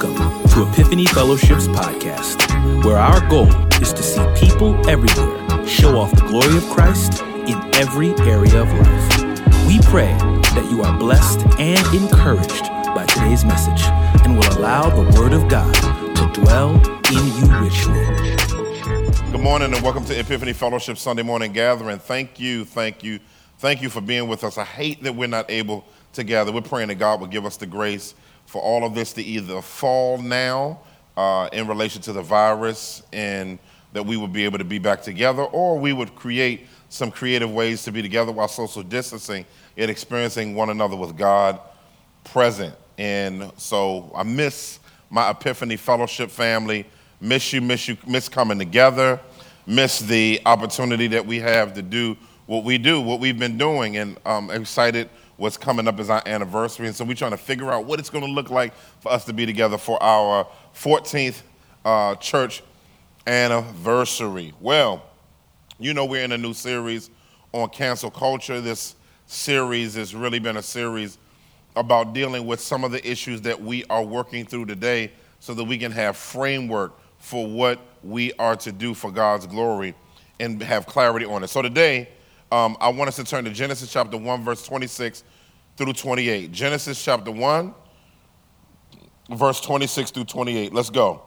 Welcome to Epiphany Fellowship's podcast, where our goal is to see people everywhere show off the glory of Christ in every area of life. We pray that you are blessed and encouraged by today's message and will allow the Word of God to dwell in you richly. Good morning and welcome to Epiphany Fellowship Sunday morning gathering. Thank you, thank you, thank you for being with us. I hate that we're not able to gather. We're praying that God will give us the grace for all of this to either fall now uh, in relation to the virus and that we would be able to be back together, or we would create some creative ways to be together while social distancing and experiencing one another with God present. And so I miss my Epiphany Fellowship family, miss you, miss you, miss coming together, miss the opportunity that we have to do what we do, what we've been doing, and I'm excited what's coming up is our anniversary. And so we're trying to figure out what it's going to look like for us to be together for our 14th uh, church anniversary. Well, you know, we're in a new series on cancel culture. This series has really been a series about dealing with some of the issues that we are working through today so that we can have framework for what we are to do for God's glory and have clarity on it. So today, um, I want us to turn to Genesis chapter 1, verse 26 through 28. Genesis chapter 1, verse 26 through 28. Let's go.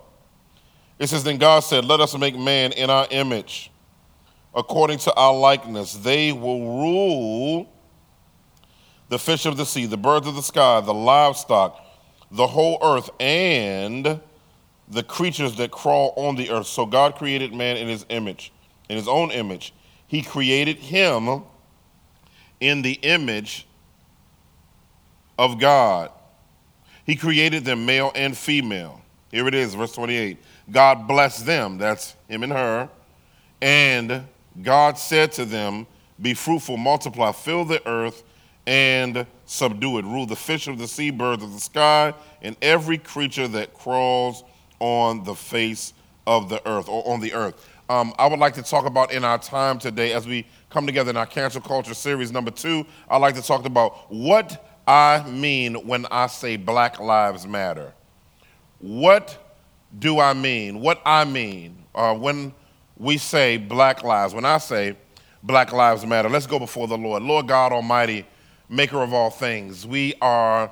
It says, Then God said, Let us make man in our image, according to our likeness. They will rule the fish of the sea, the birds of the sky, the livestock, the whole earth, and the creatures that crawl on the earth. So God created man in his image, in his own image. He created him in the image of God. He created them male and female. Here it is, verse 28. God blessed them, that's him and her. And God said to them, Be fruitful, multiply, fill the earth, and subdue it. Rule the fish of the sea, birds of the sky, and every creature that crawls on the face of the earth or on the earth um, I would like to talk about in our time today as we come together in our cancel culture series number two. I'd like to talk about what I mean when I say Black Lives Matter. What do I mean? What I mean uh, when we say Black Lives, when I say Black Lives Matter. Let's go before the Lord. Lord God Almighty, maker of all things, we are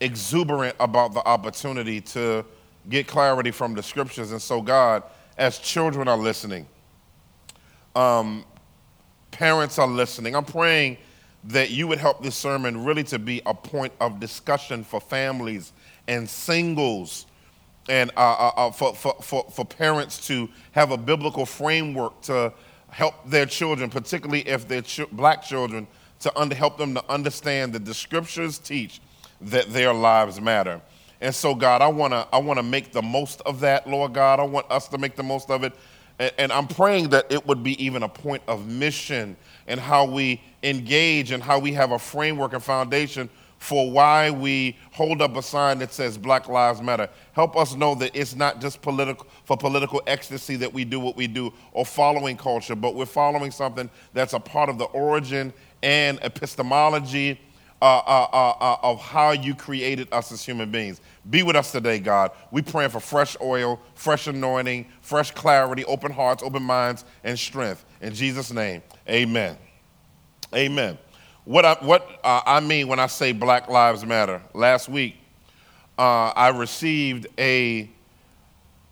exuberant about the opportunity to get clarity from the scriptures. And so, God, as children are listening, um, parents are listening, I'm praying that you would help this sermon really to be a point of discussion for families and singles and uh, uh, uh, for, for, for, for parents to have a biblical framework to help their children, particularly if they're ch- black children, to under, help them to understand that the scriptures teach that their lives matter. And so, God, I want to I want to make the most of that, Lord God. I want us to make the most of it. And, I'm praying that it would be even a point of mission and how we engage and how we have a framework and foundation for why we hold up a sign that says Black Lives Matter. Help us know that it's not just political for political ecstasy that we do what we do or following culture, but we're following something that's a part of the origin and epistemology uh, uh, uh, uh, of how you created us as human beings. Be with us today, God. We praying for fresh oil, fresh anointing, fresh clarity, open hearts, open minds, and strength. In Jesus' name, amen. Amen. What I, what, uh, I mean when I say Black Lives Matter, last week uh, I received a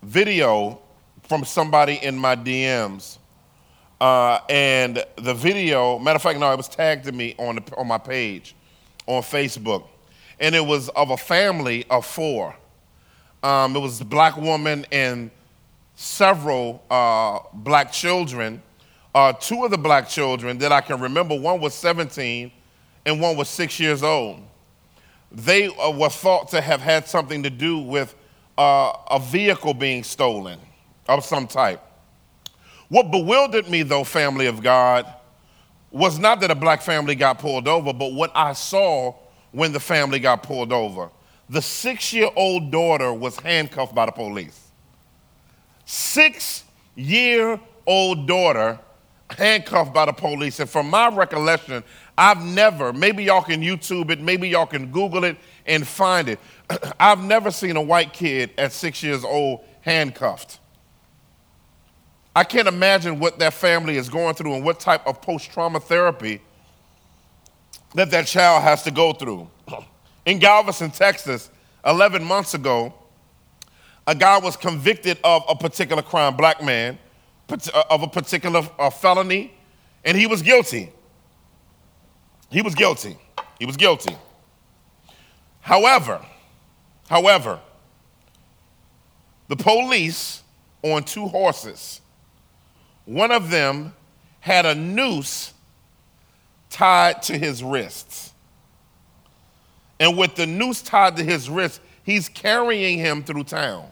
video from somebody in my DMs. and the video, matter of fact, no, it was tagged to me on, the, on my page on Facebook, and it was of a family of four. Um, it was a black woman and several uh, black children. Uh, two of the black children that I can remember, one was 17 and one was six years old. They uh, were thought to have had something to do with uh, a vehicle being stolen of some type. What bewildered me, though, family of God, was not that a black family got pulled over, but what I saw when the family got pulled over. The six year old daughter was handcuffed by the police. Six year old daughter handcuffed by the police. And from my recollection, I've never, maybe y'all can YouTube it, maybe y'all can Google it and find it. I've never seen a white kid at six years old handcuffed. I can't imagine what that family is going through and what type of post trauma therapy that that child has to go through. In Galveston, Texas, 11 months ago, a guy was convicted of a particular crime, black man, uh, of a particular uh, felony, and he was guilty. He was guilty. He was guilty. However, however, the police on two horses, one of them had a noose tied to his wrists. And with the noose tied to his wrist, he's carrying him through town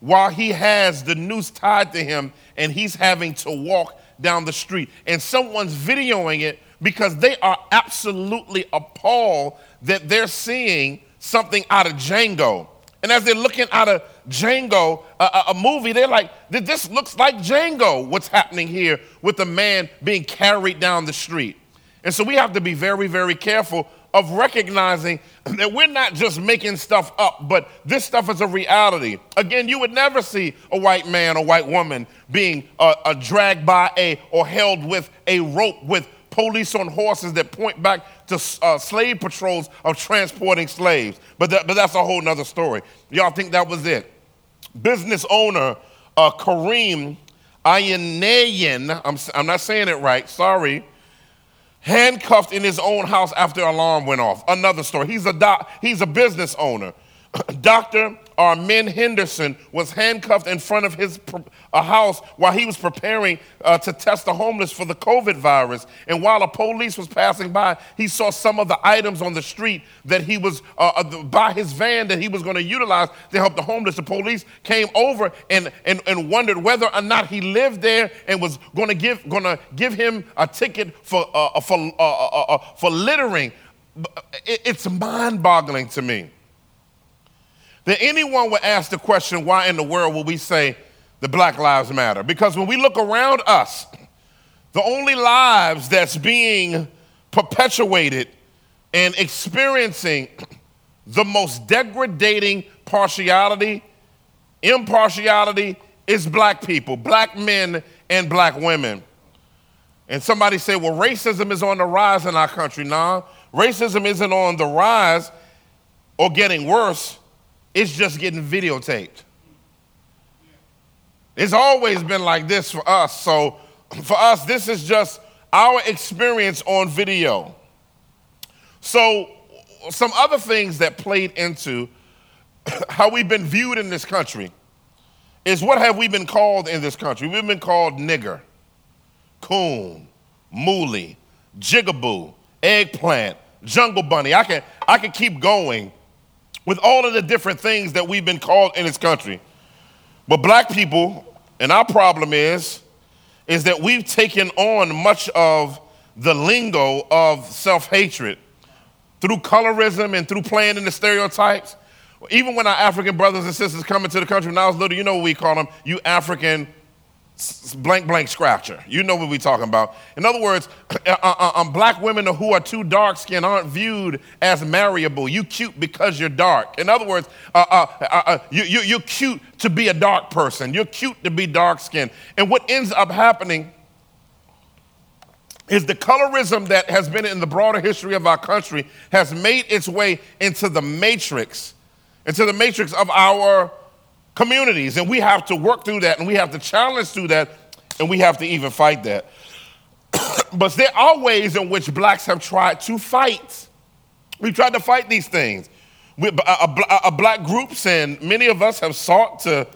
while he has the noose tied to him and he's having to walk down the street. And someone's videoing it because they are absolutely appalled that they're seeing something out of Django. And as they're looking out of Django, a, a, movie, they're like, this looks like Django, what's happening here with the man being carried down the street. And so we have to be very, very careful of recognizing that we're not just making stuff up, but this stuff is a reality. Again, you would never see a white man or white woman being uh, uh, dragged by a or held with a rope with police on horses that point back to uh, slave patrols of transporting slaves. But, that, but that's a whole nother story. Y'all think that was it? Business owner uh, Kareem Ayanayan, I'm, I'm not saying it right, sorry handcuffed in his own house after alarm went off. Another story. He's a doc, he's a business owner. Dr. Armen Henderson was handcuffed in front of his a house while he was preparing uh, to test the homeless for the COVID virus. And while a police was passing by, he saw some of the items on the street that he was uh, uh, by his van that he was going to utilize to help the homeless. The police came over and, and, and wondered whether or not he lived there and was going to give going to give him a ticket for uh, uh for uh, for littering. It's mind-boggling to me that anyone would ask the question, why in the world will we say the Black Lives Matter? Because when we look around us, the only lives that's being perpetuated and experiencing the most degrading partiality, impartiality is black people, black men and black women. And somebody say, well, racism is on the rise in our country. Nah, racism isn't on the rise or getting worse. It's just getting videotaped. It's always been like this for us. So for us, this is just our experience on video. So, some other things that played into how we've been viewed in this country is what have we been called in this country? We've been called nigger, coon, mooly, jigaboo, eggplant, jungle bunny. I can, I can keep going with all of the different things that we've been called in this country. But black people, and our problem is, is that we've taken on much of the lingo of self-hatred through colorism and through playing in the stereotypes. Even when our African brothers and sisters come into the country when I was little, you know what we call them? You African blank blank scratcher. You know what we're talking about. In other words, uh, uh, uh, um, black women who are too dark skinned aren't viewed as marryable. You cute because you're dark. In other words, uh, uh, uh you, you, you're cute to be a dark person. You're cute to be dark skinned. And what ends up happening is the colorism that has been in the broader history of our country has made its way into the matrix, into the matrix of our communities. And we have to work through that and we have to challenge through that and we have to even fight that. but there are ways in which blacks have tried to fight. We've tried to fight these things. We, a, a, a black groups and many of us have sought to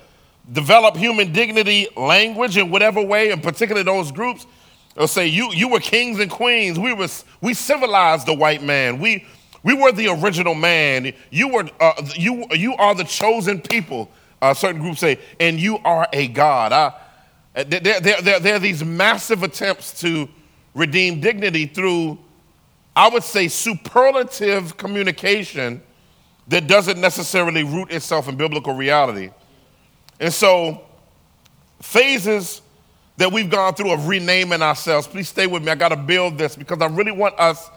develop human dignity language in whatever way, and particularly those groups. They'll say, you, you were kings and queens. We, was, we civilized the white man. We, we were the original man. You, were, uh, you, you are the chosen people uh, certain groups say, and you are a God. Uh, there, there, there, there are these massive attempts to redeem dignity through, I would say, superlative communication that doesn't necessarily root itself in biblical reality. And so, phases that we've gone through of renaming ourselves. Please stay with me. I got to build this because I really want us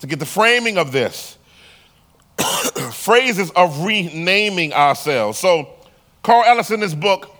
to get the framing of this. Phrases of renaming ourselves. So, Carl Ellis in his book,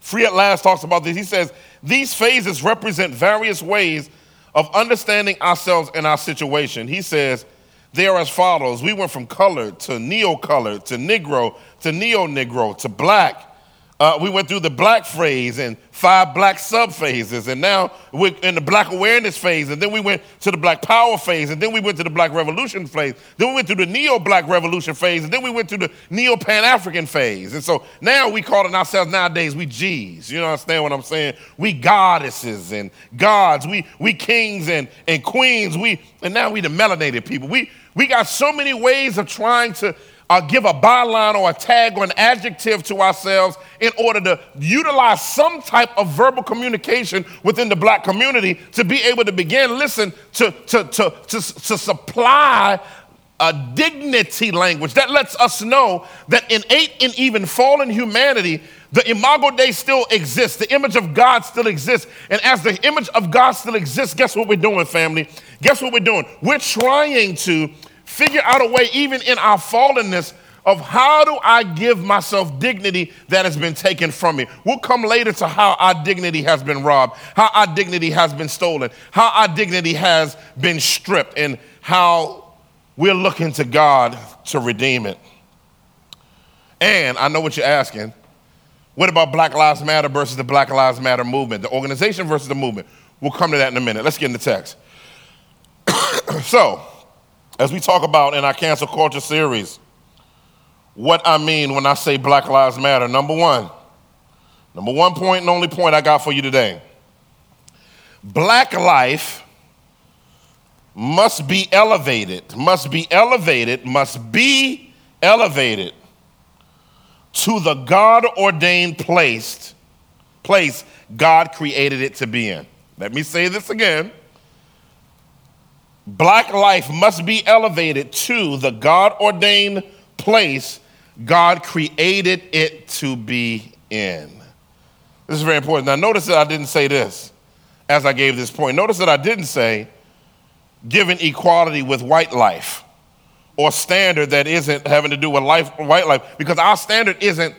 Free at Last, talks about this. He says, These phases represent various ways of understanding ourselves and our situation. He says, they are as follows. We went from colored to neo colored to Negro to neo Negro to black uh, we went through the black phase and five black sub phases, and now we're in the black awareness phase, and then we went to the black power phase, and then we went to the black revolution phase, then we went through the neo black revolution phase, and then we went through the neo pan African phase. And so now we calling ourselves nowadays, we G's. You understand what I'm saying? We goddesses and gods, we, we kings and, and queens, we, and now we the melanated people. We, we got so many ways of trying to uh, give a byline or a tag or an adjective to ourselves in order to utilize some type of verbal communication within the black community to be able to begin, listen, to, to, to, to, to supply a dignity language that lets us know that innate and even fallen humanity, the imago Dei still exists. The image of God still exists. And as the image of God still exists, guess what we're doing, family? Guess what we're doing? We're trying to figure out a way, even in our fallenness, of how do I give myself dignity that has been taken from me. We'll come later to how our dignity has been robbed, how our dignity has been stolen, how our dignity has been stripped, and how we're looking to God to redeem it. And I know what you're asking. What about Black Lives Matter versus the Black Lives Matter movement, the organization versus the movement? We'll come to that in a minute. Let's get in the text. so, as we talk about in our cancel culture series, what I mean when I say Black Lives Matter. Number one, number one point and only point I got for you today black life must be elevated, must be elevated, must be elevated to the God ordained place, place God created it to be in. Let me say this again. Black life must be elevated to the God ordained place God created it to be in. This is very important. Now, notice that I didn't say this as I gave this point. Notice that I didn't say given equality with white life or standard that isn't having to do with life, white life, because our standard isn't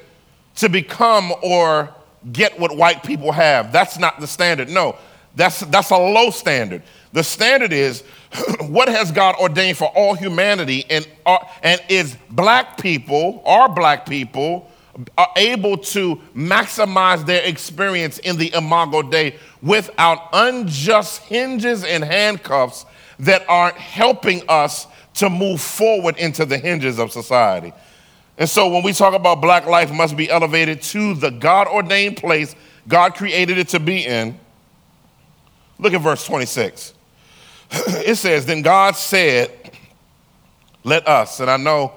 to become or get what white people have. That's not the standard. No, that's, that's a low standard. The standard is what has God ordained for all humanity, and, are, and is black people, are black people, are able to maximize their experience in the Imago Dei without unjust hinges and handcuffs that aren't helping us to move forward into the hinges of society. And so when we talk about black life must be elevated to the God ordained place God created it to be in, look at verse 26 it says, Then God said, Let us, and I know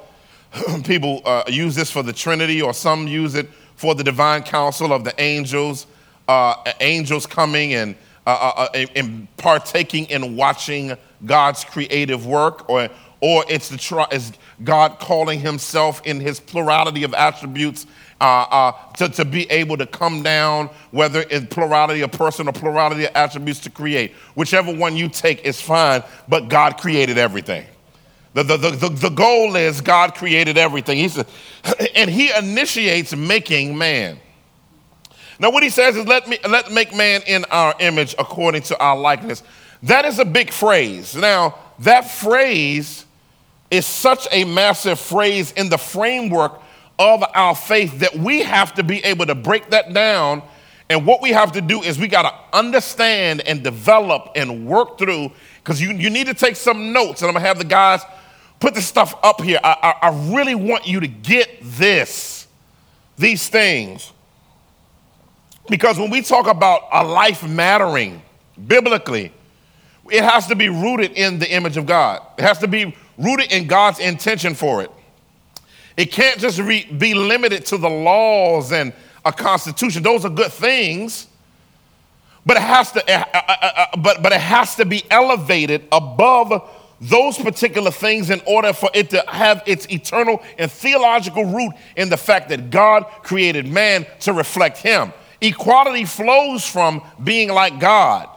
people uh, use this for the Trinity, or some use it for the divine council of the angels, uh, angels coming and, uh, uh, uh and partaking in watching God's creative work, or, or it's, the, it's God calling himself in his plurality of attributes uh, uh, to, to be able to come down, whether in plurality of person or plurality of attributes to create. Whichever one you take is fine, but God created everything. The, the, the, the, goal is God created everything. He said, and he initiates making man. Now, what he says is, let me let make man in our image according to our likeness. That is a big phrase. Now, that phrase is such a massive phrase in the framework of our faith that we have to be able to break that down. And what we have to do is we got to understand and develop and work through, because you, you need to take some notes. And I'm going to have the guys put this stuff up here. I, I, I really want you to get this, these things. Because when we talk about a life mattering biblically, it has to be rooted in the image of God. It has to be rooted in God's intention for it. It can't just re- be limited to the laws and a constitution. Those are good things, but it has to, uh, uh, uh, but, but it has to be elevated above those particular things in order for it to have its eternal and theological root in the fact that God created man to reflect him. equality flows from being like God,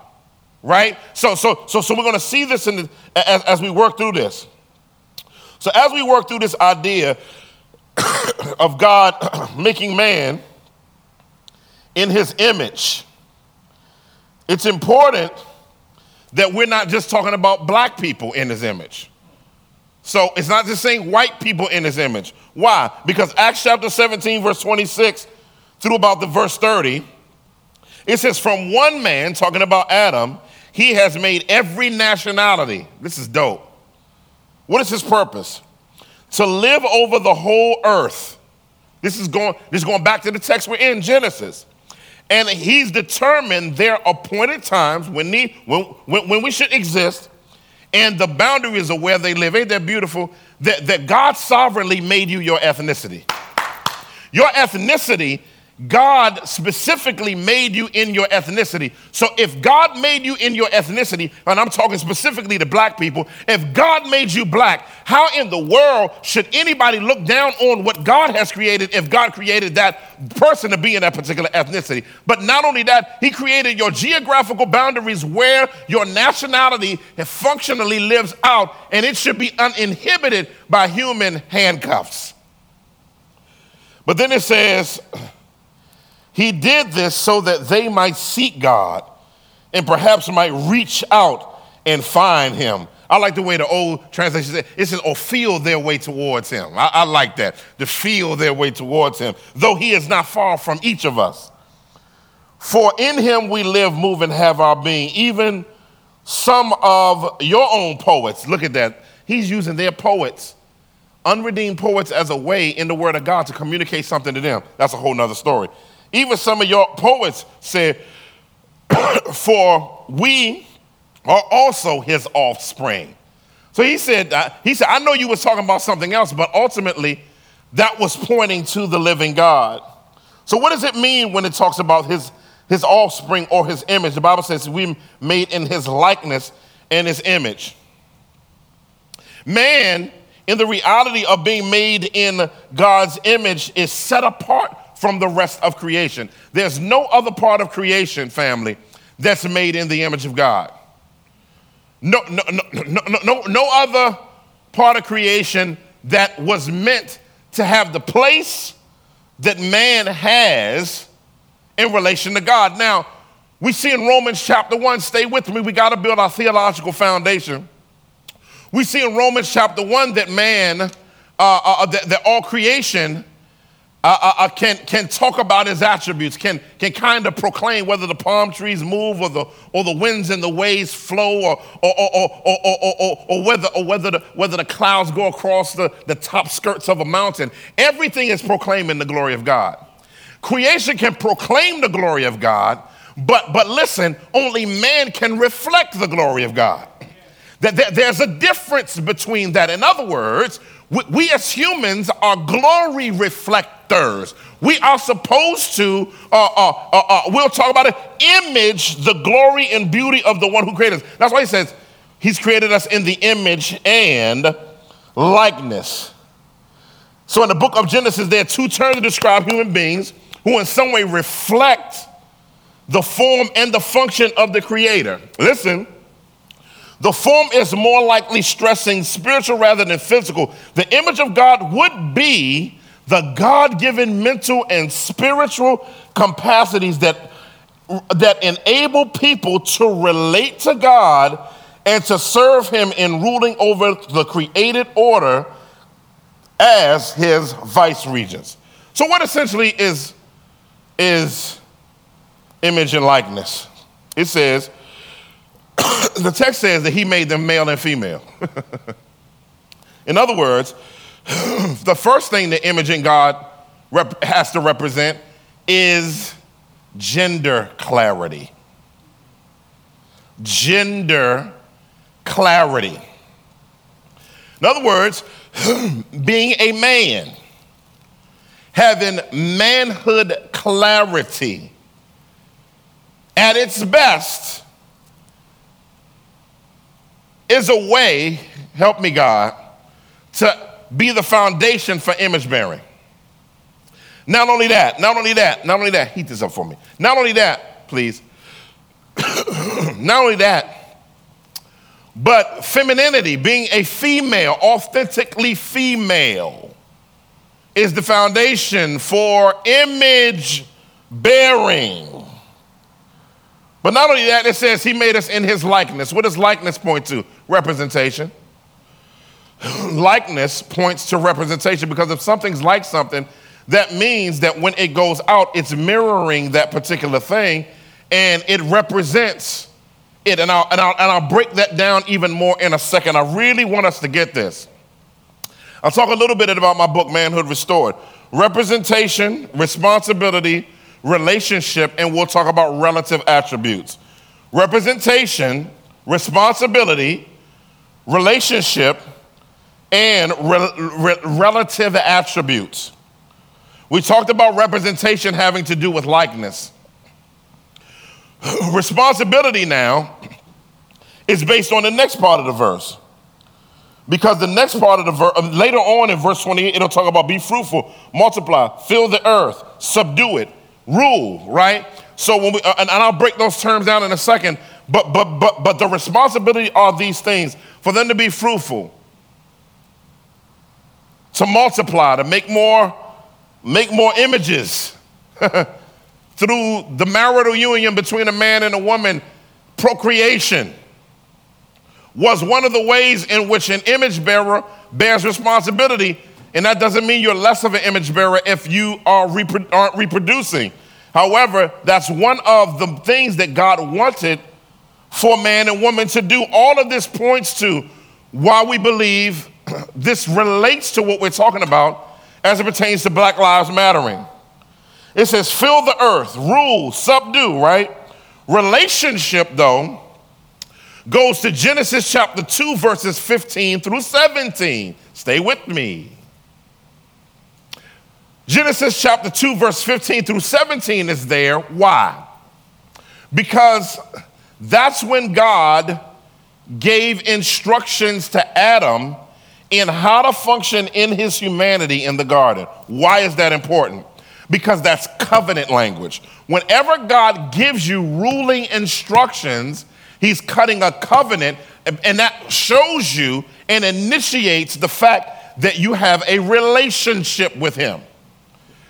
right? So, so, so, so we're going to see this in the, as, as we work through this. So, as we work through this idea of God making man in his image, it's important that we're not just talking about black people in his image. So it's not just saying white people in his image. Why? Because Acts chapter 17, verse 26 through about the verse 30, it says, From one man, talking about Adam, he has made every nationality. This is dope. What is his purpose? To live over the whole earth. This is going, this is going back to the text we're in, Genesis. And he's determined their appointed times when, when, when, when we should exist and the boundaries of where they live. Ain't that beautiful? That, that God sovereignly made you your ethnicity. Your ethnicity God specifically made you in your ethnicity. So if God made you in your ethnicity, and I'm talking specifically to black people, if God made you black, how in the world should anybody look down on what God has created if God created that person to be in that particular ethnicity? But not only that, He created your geographical boundaries where your nationality functionally lives out, and it should be uninhibited by human handcuffs. But then it says, he did this so that they might seek God and perhaps might reach out and find him. I like the way the old translation says it says, or feel their way towards him. I, I like that, to feel their way towards him, though he is not far from each of us. For in him we live, move, and have our being. Even some of your own poets, look at that. He's using their poets, unredeemed poets, as a way in the word of God to communicate something to them. That's a whole nother story. Even some of your poets said, For we are also his offspring. So he said, uh, he said, I know you was talking about something else, but ultimately that was pointing to the living God. So what does it mean when it talks about his, his offspring or his image? The Bible says we made in his likeness and his image. Man, in the reality of being made in God's image, is set apart from the rest of creation. There's no other part of creation, family, that's made in the image of God. No, no, no, no, no, no other part of creation that was meant to have the place that man has in relation to God. Now, we see in Romans chapter 1, stay with me, we got to build our theological foundation. We see in Romans chapter 1 that man, uh, uh, that, that all creation uh, uh, can, can talk about his attributes, can, can kind of proclaim whether the palm trees move or the, or the winds and the waves flow or, or, or, or, or, or, or whether, or whether, the, whether the clouds go across the, the top skirts of a mountain. Everything is proclaiming the glory of God. Creation can proclaim the glory of God, but, but listen, only man can reflect the glory of God. That there's a difference between that. In other words, we, as humans are glory reflectors. We are supposed to, uh, uh, uh, uh, we'll talk about it, image the glory and beauty of the one who created us. That's why he says he's created us in the image and likeness. So in the book of Genesis, there are two terms to describe human beings who in some way reflect the form and the function of the creator. Listen, the form is more likely stressing spiritual rather than physical. The image of God would be the God given mental and spiritual capacities that, that enable people to relate to God and to serve Him in ruling over the created order as His vice regents. So, what essentially is, is image and likeness? It says, the text says that he made them male and female. in other words, the first thing the image in God rep- has to represent is gender clarity. Gender clarity. In other words, being a man, having manhood clarity at its best is a way, help me God, to be the foundation for image bearing. Not only that, not only that, not only that, heat this up for me. Not only that, please. not only that, but femininity, being a female, authentically female, is the foundation for image bearing. But not only that, it says he made us in his likeness. What does likeness point to? Representation. likeness points to representation because if something's like something, that means that when it goes out, it's mirroring that particular thing and it represents it. And I'll, and, I'll, and I'll break that down even more in a second. I really want us to get this. I'll talk a little bit about my book, Manhood Restored. Representation, responsibility, relationship, and we'll talk about relative attributes. Representation, responsibility, relationship, and re- re- relative attributes. We talked about representation having to do with likeness. Responsibility now is based on the next part of the verse. Because the next part of the verse, um, later on in verse 28, it'll talk about be fruitful, multiply, fill the earth, subdue it, rule, right? So when we, uh, and I'll break those terms down in a second, but, but, but, but the responsibility are these things for them to be fruitful, to multiply, to make more make more images through the marital union between a man and a woman, procreation was one of the ways in which an image bearer bears responsibility. And that doesn't mean you're less of an image bearer if you are repro- aren't reproducing. However, that's one of the things that God wanted for man and woman to do. All of this points to why we believe this relates to what we're talking about as it pertains to Black Lives Mattering. It says, fill the earth, rule, subdue, right? Relationship, though, goes to Genesis chapter 2, verses 15 through 17. Stay with me. Genesis chapter 2, verse 15 through 17 is there. Why? Because that's when God gave instructions to Adam in how to function in his humanity in the garden. Why is that important? Because that's covenant language. Whenever God gives you ruling instructions, he's cutting a covenant, and that shows you and initiates the fact that you have a relationship with him.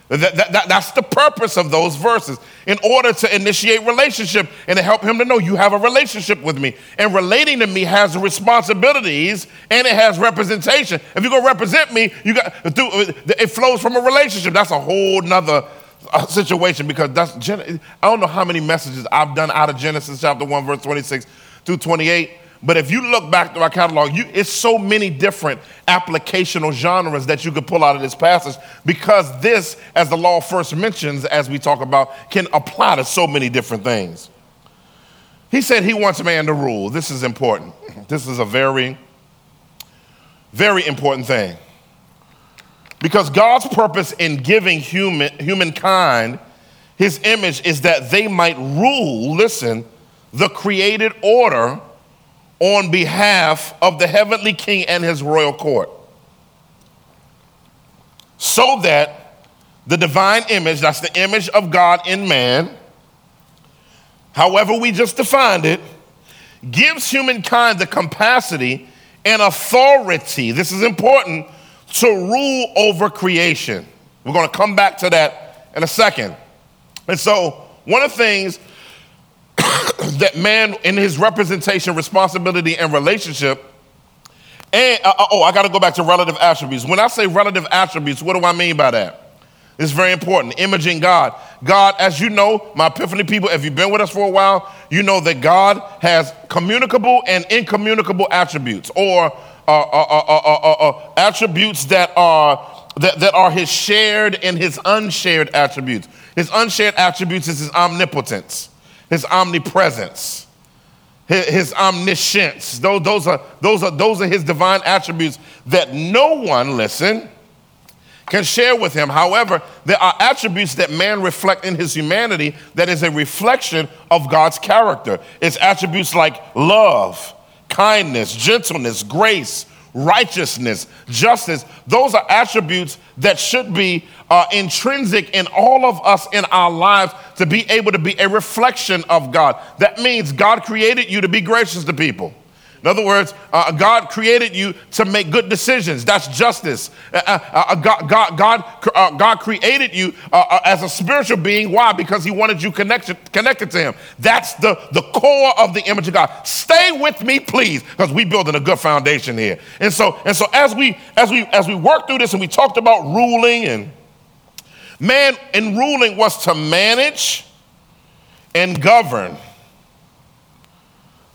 That, that, that, that's the purpose of those verses in order to initiate relationship and to help him to know you have a relationship with me. And relating to me has responsibilities and it has representation. If you're gonna represent me, you got it flows from a relationship. That's a whole nother uh, situation because that's I don't know how many messages I've done out of Genesis chapter 1, verse 26 through 28 but if you look back through our catalog, you, it's so many different applicational genres that you could pull out of this passage because this, as the law first mentions, as we talk about, can apply to so many different things. He said he wants man to rule. This is important. This is a very, very important thing. Because God's purpose in giving human, humankind his image is that they might rule, listen, the created order on behalf of the heavenly king and his royal court. So that the divine image, that's the image of God in man, however we just defined it, gives humankind the capacity and authority, this is important, to rule over creation. We're going to come back to that in a second. And so, one of the things that man, in his representation, responsibility, and relationship, and uh, uh oh, I got to go back to relative attributes. When I say relative attributes, what do I mean by that? It's very important. Imaging God. God, as you know, my Epiphany people, if you've been with us for a while, you know that God has communicable and incommunicable attributes, or uh, uh, uh, attributes that are that, that are His shared and His unshared attributes. His unshared attributes is His omnipotence his omnipresence, his, his omniscience. Those, those, are, those, are, those are his divine attributes that no one, listen, can share with him. However, there are attributes that man reflect in his humanity that is a reflection of God's character. It's attributes like love, kindness, gentleness, grace, righteousness, justice. Those are attributes that should be uh, intrinsic in all of us in our lives to be able to be a reflection of God. That means God created you to be gracious to people. In other words, uh, God created you to make good decisions. That's justice. Uh, uh, uh God, God, God, uh, God, created you uh, as a spiritual being. Why? Because He wanted you connected, connected to Him. That's the, the core of the image of God. Stay with me, please, because we're building a good foundation here. And so, and so as we as we as we work through this, and we talked about ruling, and man in ruling was to manage and govern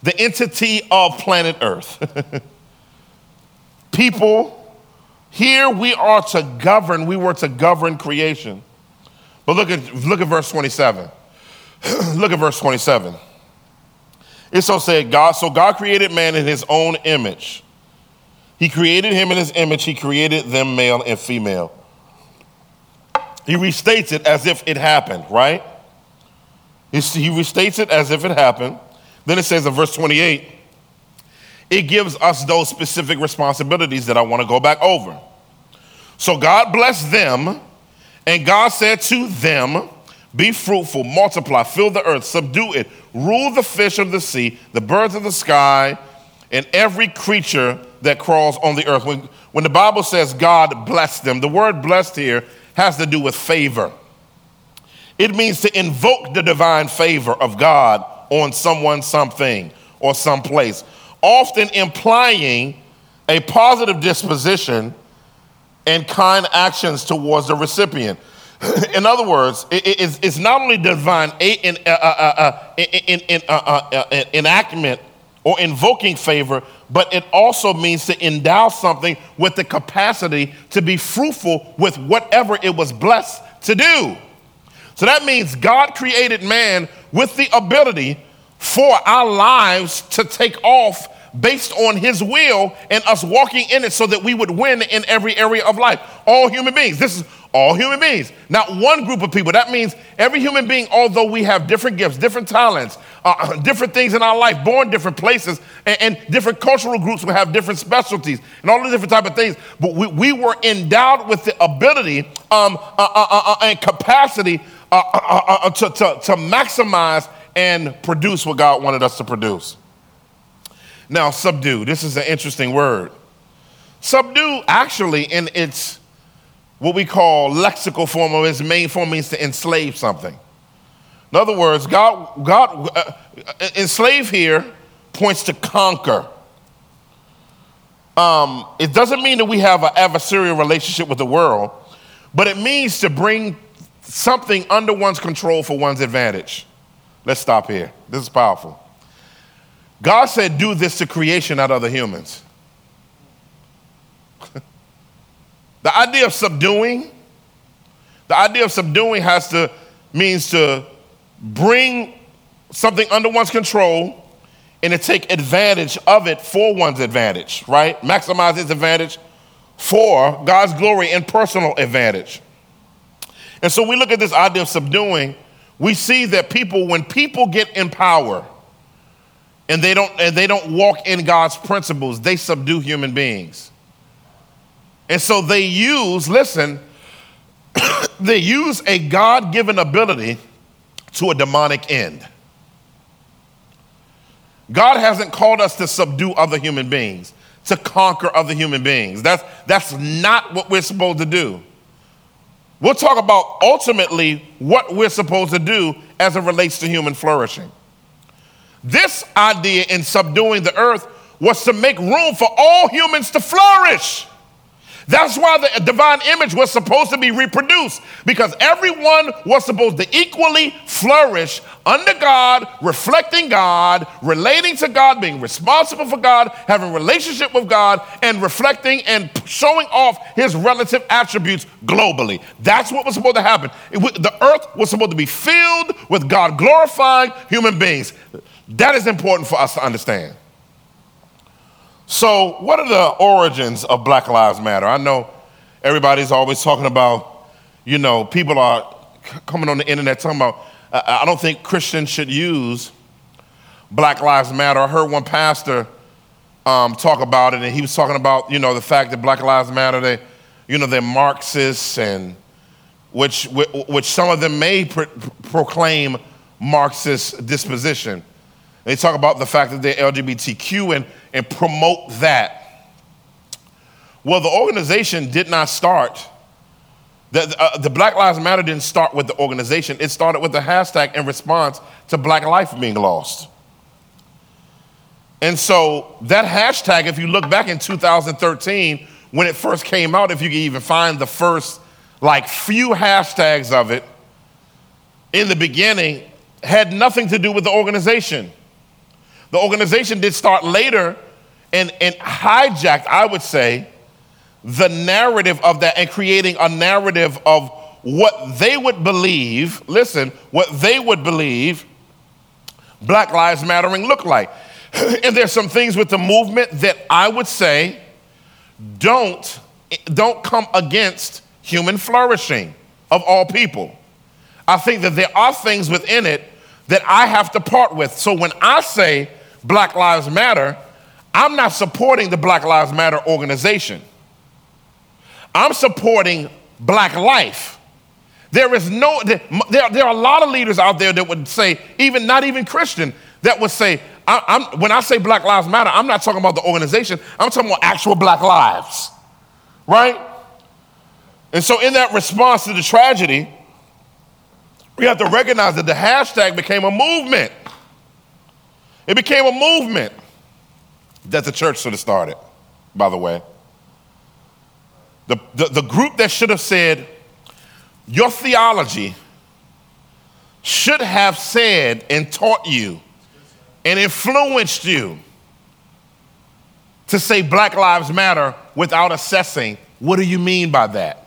the entity of planet Earth. People, here we are to govern, we were to govern creation. But look at, look at verse 27. look at verse 27. It so said, God, so God created man in his own image. He created him in his image, he created them male and female. He restates it as if it happened, right? He restates it as if it happened. Then it says in verse 28, it gives us those specific responsibilities that I want to go back over. So God blessed them, and God said to them, Be fruitful, multiply, fill the earth, subdue it, rule the fish of the sea, the birds of the sky, and every creature that crawls on the earth. When, when the Bible says God blessed them, the word blessed here has to do with favor. It means to invoke the divine favor of God on someone, something, or someplace, often implying a positive disposition and kind actions towards the recipient. in other words, it's not only divine enactment or invoking favor, but it also means to endow something with the capacity to be fruitful with whatever it was blessed to do. So that means God created man with the ability for our lives to take off based on his will and us walking in it so that we would win in every area of life. All human beings. This is all human beings, not one group of people. That means every human being, although we have different gifts, different talents, uh, different things in our life, born different places, and, and, different cultural groups will have different specialties and all the different type of things. But we, we were endowed with the ability um, uh, uh, uh, uh and capacity uh, to, to, to maximize and produce what God wanted us to produce. Now, subdue, this is an interesting word. Subdue, actually, in its what we call lexical form or its main form means to enslave something. In other words, God, God uh, uh enslave here points to conquer. Um, it doesn't mean that we have an adversarial relationship with the world, but it means to bring something under one's control for one's advantage. Let's stop here. This is powerful. God said, Do this to creation, not other humans. the idea of subduing, the idea of subduing has to, means to bring something under one's control and to take advantage of it for one's advantage, right? Maximize its advantage for God's glory and personal advantage. And so we look at this idea of subduing, we see that people, when people get in power and they don't, and they don't walk in God's principles, they subdue human beings. And so they use, listen, they use a God given ability to a demonic end. God hasn't called us to subdue other human beings, to conquer other human beings. That's, that's not what we're supposed to do. We'll talk about ultimately what we're supposed to do as it relates to human flourishing. This idea in subduing the earth was to make room for all humans to flourish. That's why the divine image was supposed to be reproduced because everyone was supposed to equally flourish under God, reflecting God, relating to God, being responsible for God, having relationship with God, and reflecting and showing off his relative attributes globally. That's what was supposed to happen. the earth was supposed to be filled with God glorifying human beings. That is important for us to understand. So, what are the origins of Black Lives Matter? I know everybody's always talking about, you know, people are coming on the internet talking about, I don't think Christians should use Black Lives Matter. I heard one pastor um, talk about it, and he was talking about, you know, the fact that Black Lives Matter, they, you know, they're Marxists, and which, which some of them may pro- proclaim Marxist disposition. They talk about the fact that they're LGBTQ and, and promote that. Well, the organization did not start, the, uh, the Black Lives Matter didn't start with the organization. It started with the hashtag in response to black life being lost. And so that hashtag, if you look back in 2013, when it first came out, if you can even find the first like few hashtags of it in the beginning, had nothing to do with the organization. The organization did start later and, and hijacked, I would say, the narrative of that and creating a narrative of what they would believe, listen, what they would believe Black Lives Mattering look like. and there's some things with the movement that I would say don't, don't come against human flourishing of all people. I think that there are things within it that I have to part with. So when I say Black Lives Matter, I'm not supporting the Black Lives Matter organization. I'm supporting black life. There is no, there, there are a lot of leaders out there that would say, even not even Christian, that would say, I, when I say Black Lives Matter, I'm not talking about the organization, I'm talking about actual black lives, right? And so, in that response to the tragedy, we have to recognize that the hashtag became a movement. It became a movement that the church should have started, by the way. The, the, the group that should have said, Your theology should have said and taught you and influenced you to say Black Lives Matter without assessing what do you mean by that?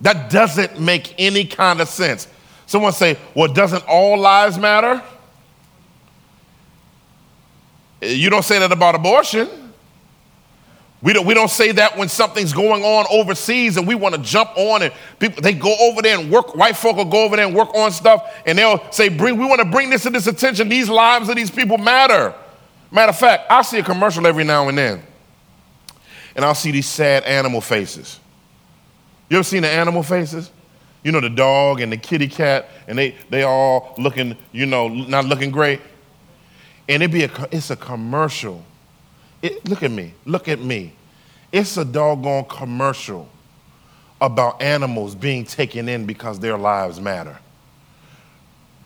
That doesn't make any kind of sense. Someone say, well, doesn't all lives matter? You don't say that about abortion. We don't, we don't say that when something's going on overseas and we want to jump on and people they go over there and work, white folk will go over there and work on stuff and they'll say, bring, we want to bring this to this attention. These lives of these people matter. Matter of fact, I see a commercial every now and then. And I'll see these sad animal faces. You ever seen the animal faces? You know, the dog and the kitty cat, and they they all looking, you know, not looking great. And it be a it's a commercial it, look at me. Look at me. It's a doggone commercial about animals being taken in because their lives matter.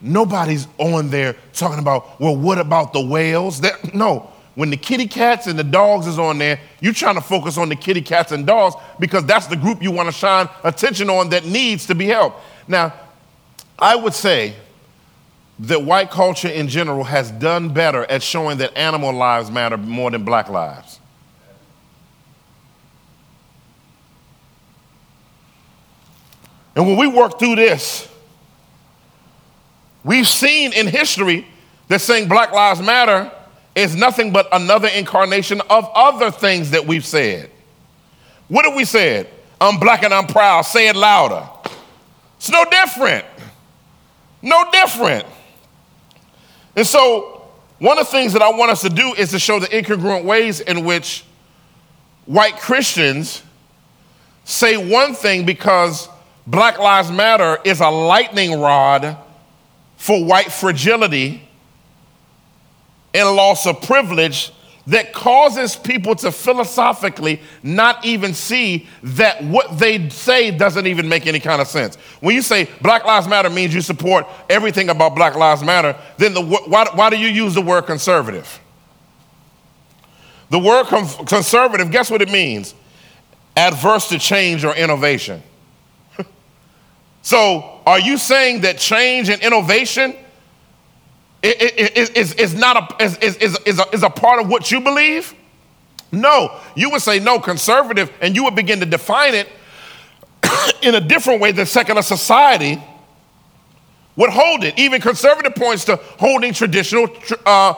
Nobody's on there talking about, well, what about the whales? No, when the kitty cats and the dogs is on there, you're trying to focus on the kitty cats and dogs because that's the group you want to shine attention on that needs to be helped. Now, I would say that white culture in general has done better at showing that animal lives matter more than black lives. And when we work through this, we've seen in history that saying Black Lives Matter is nothing but another incarnation of other things that we've said. What have we said? I'm black and I'm proud. Say it louder. It's no different. No different. And so, one of the things that I want us to do is to show the incongruent ways in which white Christians say one thing because Black Lives Matter is a lightning rod for white fragility and loss of privilege that causes people to philosophically not even see that what they say doesn't even make any kind of sense. When you say Black Lives Matter means you support everything about Black Lives Matter, then the, why, why do you use the word conservative? The word conservative, guess what it means? Adverse to change or innovation. so, are you saying that change and innovation is, is, not a, is, is, is, a, is a part of what you believe? No. You would say no, conservative, and you would begin to define it in a different way than secular society would hold it. Even conservative points to holding traditional, uh, uh,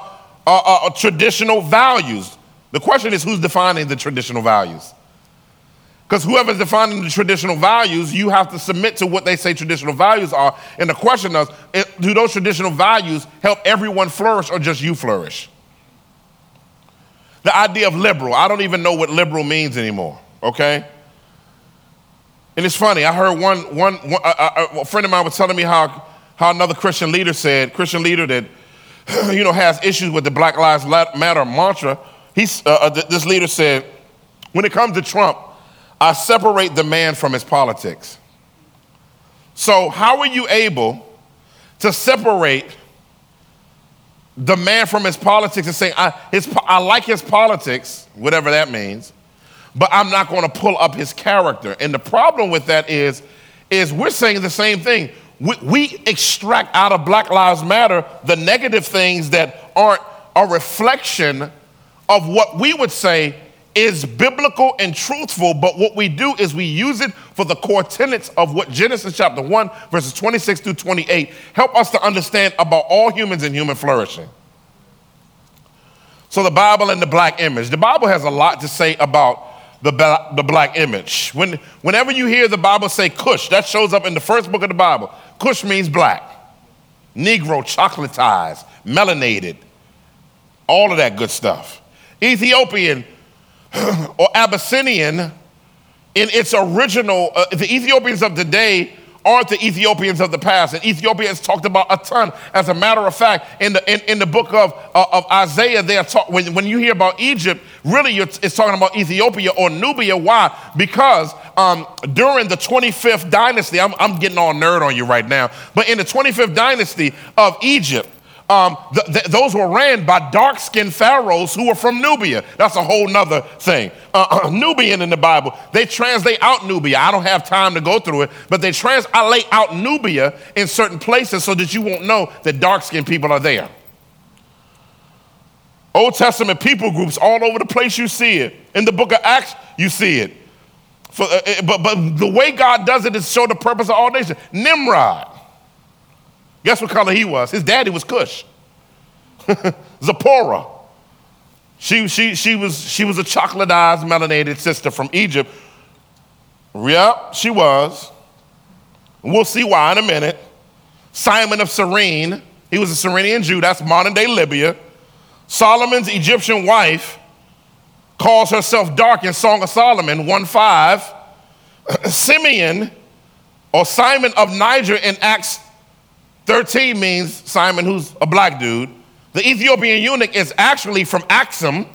uh, traditional values. The question is who's defining the traditional values? Because whoever's defining the traditional values, you have to submit to what they say traditional values are. And the question is do those traditional values help everyone flourish or just you flourish? the idea of liberal. I don't even know what liberal means anymore, okay? And it's funny, I heard one, one, one a friend of mine was telling me how, how another Christian leader said, Christian leader that, you know, has issues with the Black Lives Matter mantra. He's, uh, uh this leader said, when it comes to Trump, I separate the man from his politics. So, how are you able to separate the man from his politics and say, I, his, I like his politics, whatever that means, but I'm not going to pull up his character? And the problem with that is, is we're saying the same thing. We, we extract out of Black Lives Matter the negative things that aren't a reflection of what we would say is biblical and truthful, but what we do is we use it for the core tenets of what Genesis chapter 1, verses 26 through 28 help us to understand about all humans and human flourishing. So, the Bible and the black image. The Bible has a lot to say about the, the black image. When, whenever you hear the Bible say Cush, that shows up in the first book of the Bible. Cush means black, Negro, chocolatized, melanated, all of that good stuff. Ethiopian or Abyssinian in its original, uh, the Ethiopians of today aren't the Ethiopians of the past. And Ethiopia is talked about a ton. As a matter of fact, in the, in, in the book of, uh, of Isaiah, they are talk, when, when you hear about Egypt, really it's talking about Ethiopia or Nubia. Why? Because um, during the 25th dynasty, I'm, I'm getting all nerd on you right now, but in the 25th dynasty of Egypt, um, th- th- those were ran by dark skinned pharaohs who were from Nubia. That's a whole nother thing. Uh, uh, Nubian in the Bible, they translate out Nubia. I don't have time to go through it, but they translate out Nubia in certain places so that you won't know that dark skinned people are there. Old Testament people groups all over the place, you see it. In the book of Acts, you see it. For, uh, uh but, but the way God does it is show the purpose of all nations. Nimrod Guess what color he was? His daddy was Cush. Zipporah. She, she, she, was, she was a chocolatized, melanated sister from Egypt. Yep, she was. We'll see why in a minute. Simon of Cyrene, he was a Cyrenian Jew, that's modern day Libya. Solomon's Egyptian wife calls herself dark in Song of Solomon 1 5. Simeon or Simon of Niger in Acts 13 means Simon, who's a black dude. The Ethiopian eunuch is actually from Axum,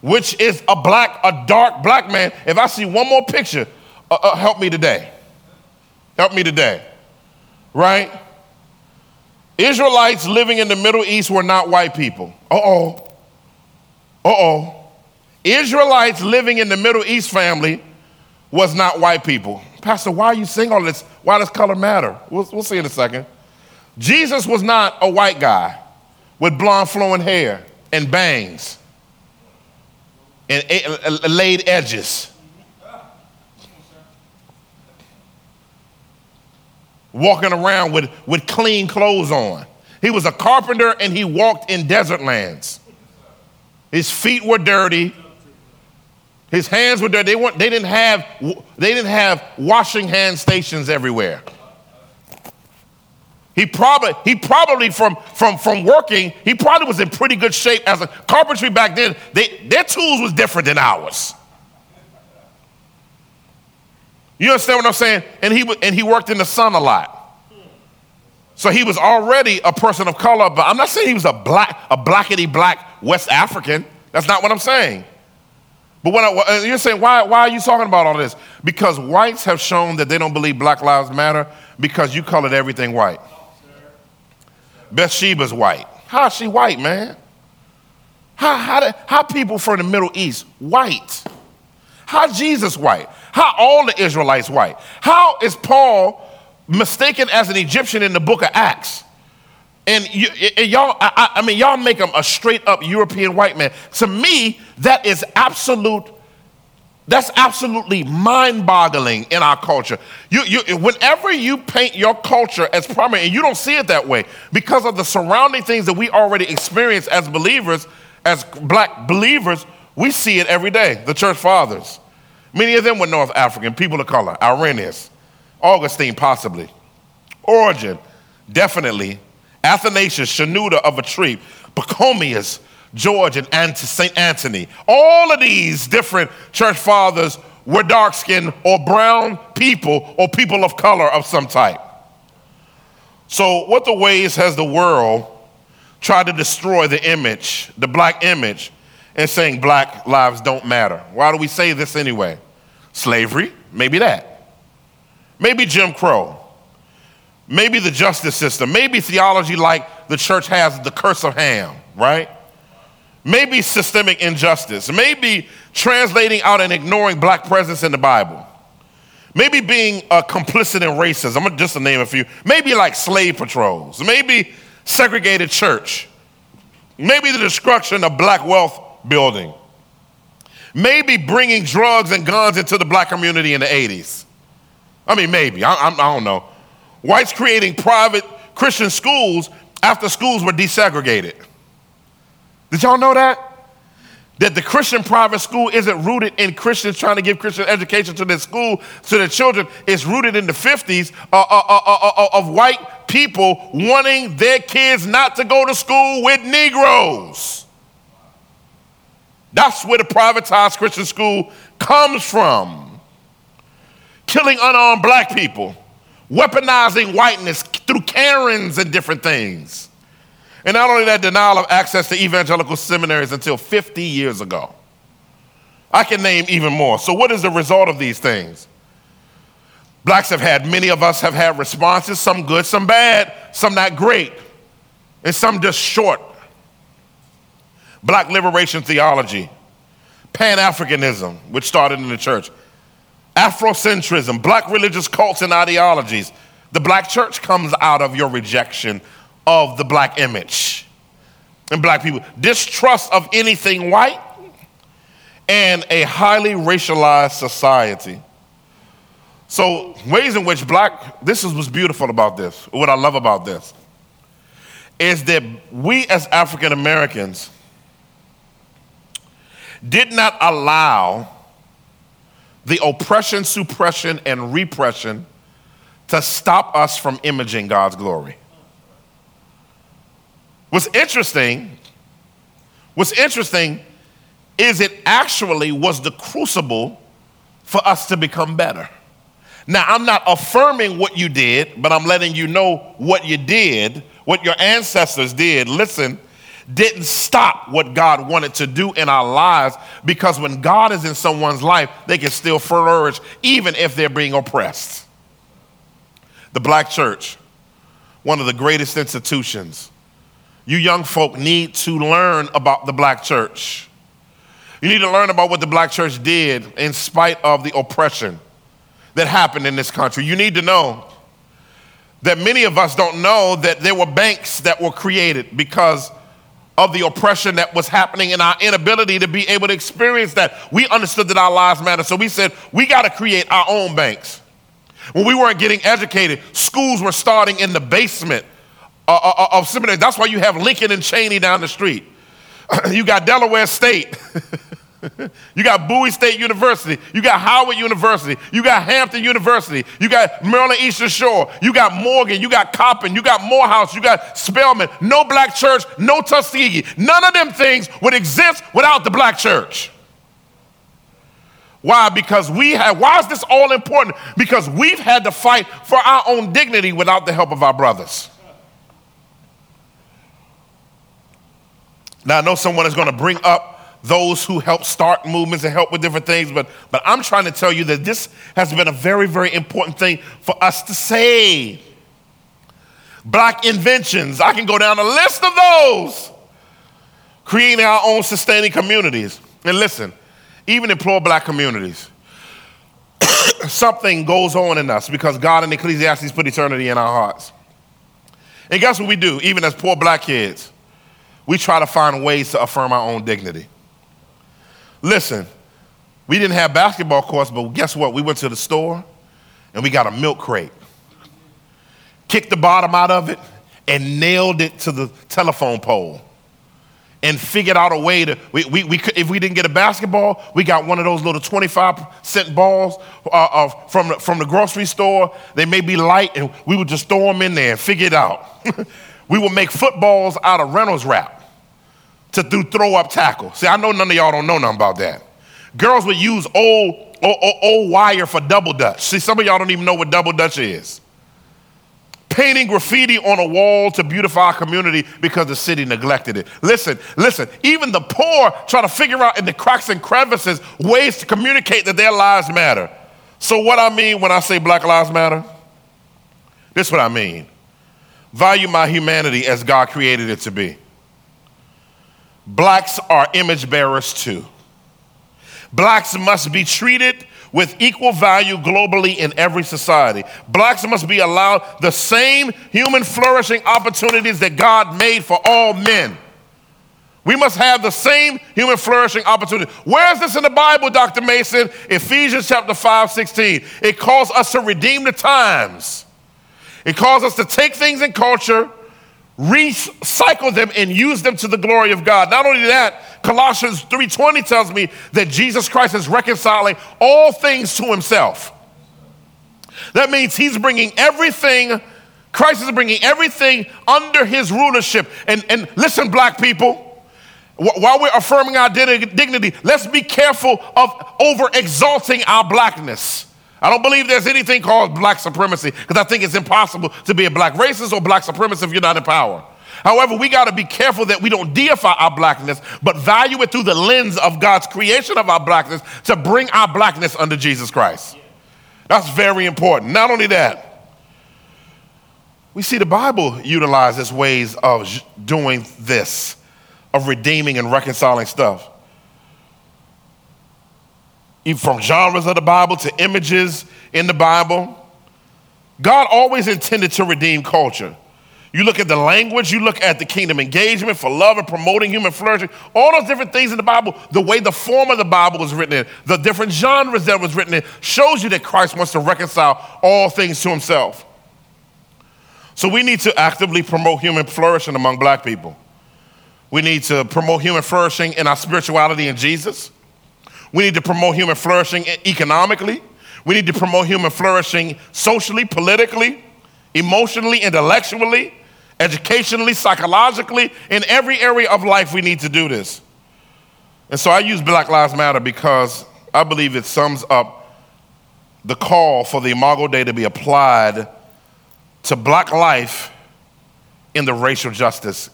which is a black, a dark black man. If I see one more picture, uh, uh, help me today. Help me today. Right? Israelites living in the Middle East were not white people. Uh oh. Uh oh. Israelites living in the Middle East family was not white people. Pastor, why are you saying all this? Why does color matter? We'll, we'll see in a second. Jesus was not a white guy with blonde flowing hair and bangs and laid edges. Walking around with, with clean clothes on. He was a carpenter and he walked in desert lands. His feet were dirty. His hands were dirty. They, weren't, they, didn't have, they didn't have washing hand stations everywhere. He probably, he probably from, from, from working, he probably was in pretty good shape as a carpentry back then. They, their tools was different than ours. You understand what I'm saying? And he, and he worked in the sun a lot. So he was already a person of color, but I'm not saying he was a black, a blackety black West African. That's not what I'm saying. But I, you're saying, why, why are you talking about all this? Because whites have shown that they don't believe Black Lives Matter because you colored everything white. Bathsheba's white. How is she white, man? How, how, did, how people from the Middle East white? How Jesus white? How all the Israelites white? How is Paul mistaken as an Egyptian in the book of Acts? And, you, and y'all, I, I mean, y'all make him a straight up European white man. To me, that is absolute that's absolutely mind boggling in our culture. You, you, whenever you paint your culture as primary, and you don't see it that way because of the surrounding things that we already experience as believers, as black believers, we see it every day. The church fathers, many of them were North African, people of color, Irenaeus, Augustine, possibly, Origen, definitely, Athanasius, Shenouda of Atripe, Pachomius, George and St. Anthony. All of these different church fathers were dark skinned or brown people or people of color of some type. So, what the ways has the world tried to destroy the image, the black image, and saying black lives don't matter? Why do we say this anyway? Slavery, maybe that. Maybe Jim Crow. Maybe the justice system. Maybe theology like the church has the curse of Ham, right? Maybe systemic injustice. Maybe translating out and ignoring black presence in the Bible. Maybe being a complicit in racism. I'm just to name a few. Maybe like slave patrols. Maybe segregated church. Maybe the destruction of black wealth building. Maybe bringing drugs and guns into the black community in the 80s. I mean, maybe. I, I, I don't know. Whites creating private Christian schools after schools were desegregated. Did y'all know that? That the Christian private school isn't rooted in Christians trying to give Christian education to their school, to their children. It's rooted in the 50s uh, uh, uh, of white people wanting their kids not to go to school with Negroes. That's where the privatized Christian school comes from. Killing unarmed black people, weaponizing whiteness through Karens and different things. And not only that, denial of access to evangelical seminaries until 50 years ago. I can name even more. So, what is the result of these things? Blacks have had, many of us have had responses, some good, some bad, some not great, and some just short. Black liberation theology, Pan Africanism, which started in the church, Afrocentrism, black religious cults and ideologies. The black church comes out of your rejection of the black image and black people, distrust of anything white, and a highly racialized society. So, ways in which black, this is what's beautiful about this, what I love about this, is that we as African Americans did not allow the oppression, suppression, and repression to stop us from imaging God's glory. What's interesting, what's interesting is it actually was the crucible for us to become better. Now, I'm not affirming what you did, but I'm letting you know what you did, what your ancestors did. Listen, didn't stop what God wanted to do in our lives because when God is in someone's life, they can still flourish even if they're being oppressed. The black church, one of the greatest institutions you young folk need to learn about the black church. You need to learn about what the black church did in spite of the oppression that happened in this country. You need to know that many of us don't know that there were banks that were created because of the oppression that was happening and our inability to be able to experience that. We understood that our lives matter, so we said we got to create our own banks. When we weren't getting educated, schools were starting in the basement uh, uh, uh, of seminary. That's why you have Lincoln and Cheyney down the street. you got Delaware State. you got Bowie State University. You got Howard University. You got Hampton University. You got Maryland Eastern Shore. You got Morgan. You got Coppin. You got Morehouse. You got Spelman. No black church. No Tuskegee. None of them things would exist without the black church. Why? Because we have, why is this all important? Because we've had to fight for our own dignity without the help of our brothers. Now, I know someone is going to bring up those who help start movements and help with different things, but, but I'm trying to tell you that this has been a very, very important thing for us to say. Black inventions, I can go down a list of those. Creating our own sustaining communities. And listen, even in poor black communities, something goes on in us because God and Ecclesiastes put eternity in our hearts. And guess what we do, even as poor black kids? We try to find ways to affirm our own dignity. Listen, we didn't have basketball courts, but guess what? We went to the store and we got a milk crate, kicked the bottom out of it, and nailed it to the telephone pole. And figured out a way to, we, we, we could, if we didn't get a basketball, we got one of those little 25 cent balls uh, from, the, from the grocery store. They may be light, and we would just throw them in there and figure it out. we would make footballs out of Reynolds wrap to do throw up tackle. See, I know none of y'all don't know nothing about that. Girls would use old, old, old wire for double dutch. See, some of y'all don't even know what double dutch is. Painting graffiti on a wall to beautify our community because the city neglected it. Listen, listen, even the poor try to figure out in the cracks and crevices ways to communicate that their lives matter. So, what I mean when I say Black Lives Matter, this is what I mean. Value my humanity as God created it to be. Blacks are image bearers too. Blacks must be treated with equal value globally in every society. Blacks must be allowed the same human flourishing opportunities that God made for all men. We must have the same human flourishing opportunity. Where is this in the Bible, Dr. Mason? Ephesians chapter 5, 16. It calls us to redeem the times. It calls us to take things in culture recycle them and use them to the glory of God. Not only that, Colossians 3:20 tells me that Jesus Christ is reconciling all things to himself. That means he's bringing everything Christ is bringing everything under his rulership. And, and listen, black people, while we're affirming our dignity, let's be careful of over exalting our blackness. I don't believe there's anything called black supremacy because I think it's impossible to be a black racist or black supremacist if you're not in power. However, we got to be careful that we don't deify our blackness, but value it through the lens of God's creation of our blackness to bring our blackness under Jesus Christ. That's very important. Not only that, we see the Bible utilizes ways of doing this, of redeeming and reconciling stuff from genres of the Bible to images in the Bible. God always intended to redeem culture. You look at the language, you look at the kingdom engagement for love and promoting human flourishing, all those different things in the Bible, the way the form of the Bible was written in, the different genres that was written in, shows you that Christ wants to reconcile all things to himself. So we need to actively promote human flourishing among black people. We need to promote human flourishing in our spirituality in Jesus. We need to promote human flourishing economically. We need to promote human flourishing socially, politically, emotionally, intellectually, educationally, psychologically. In every area of life, we need to do this. And so I use Black Lives Matter because I believe it sums up the call for the Imago Dei to be applied to black life in the racial justice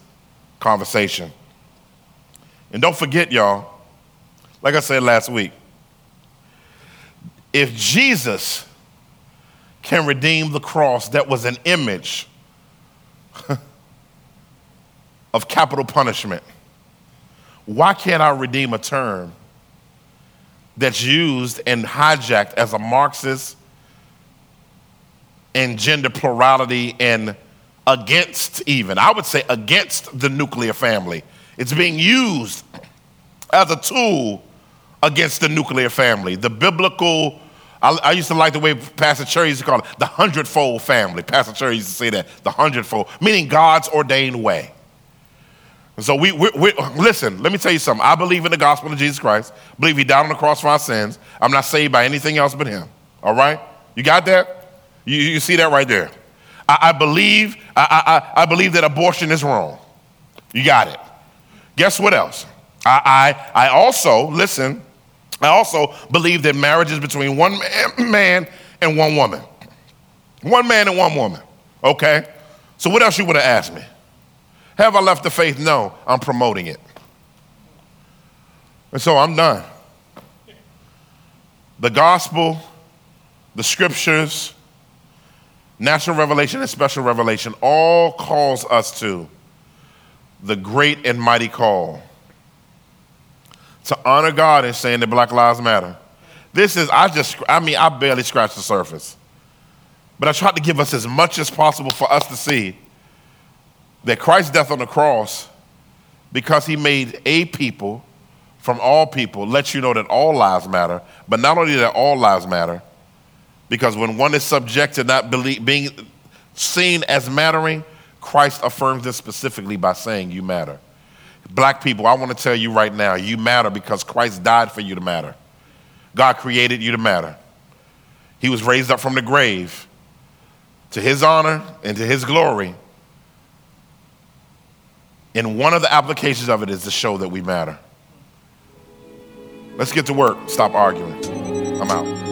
conversation. And don't forget, y'all, like I said last week, if Jesus can redeem the cross that was an image of capital punishment, why can't I redeem a term that's used and hijacked as a Marxist and gender plurality and against even, I would say against the nuclear family? It's being used as a tool against the nuclear family. The biblical, I, I, used to like the way Pastor Cherry used to call it the hundredfold family. Pastor Cherry used to say that, the hundredfold, meaning God's ordained way. So we, we, we, listen, let me tell you something. I believe in the gospel of Jesus Christ. Believe he died on the cross for our sins. I'm not saved by anything else but him. All right? You got that? You, you see that right there. I, I believe, I, I, I believe that abortion is wrong. You got it. Guess what else? I, I, I also, listen, I also believe that marriage is between one man and one woman. One man and one woman. Okay? So what else you would have asked me? Have I left the faith? No, I'm promoting it. And so I'm done. The gospel, the scriptures, natural revelation and special revelation all calls us to the great and mighty call to honor God and saying that Black Lives Matter. This is, I just, I mean, I barely scratched the surface. But I tried to give us as much as possible for us to see that Christ's death on the cross, because he made a people from all people, lets you know that all lives matter. But not only that all lives matter, because when one is subject to not believe, being seen as mattering, Christ affirms this specifically by saying, You matter. Black people, I want to tell you right now, you matter because Christ died for you to matter. God created you to matter. He was raised up from the grave to his honor and to his glory. And one of the applications of it is to show that we matter. Let's get to work. Stop arguing. I'm out.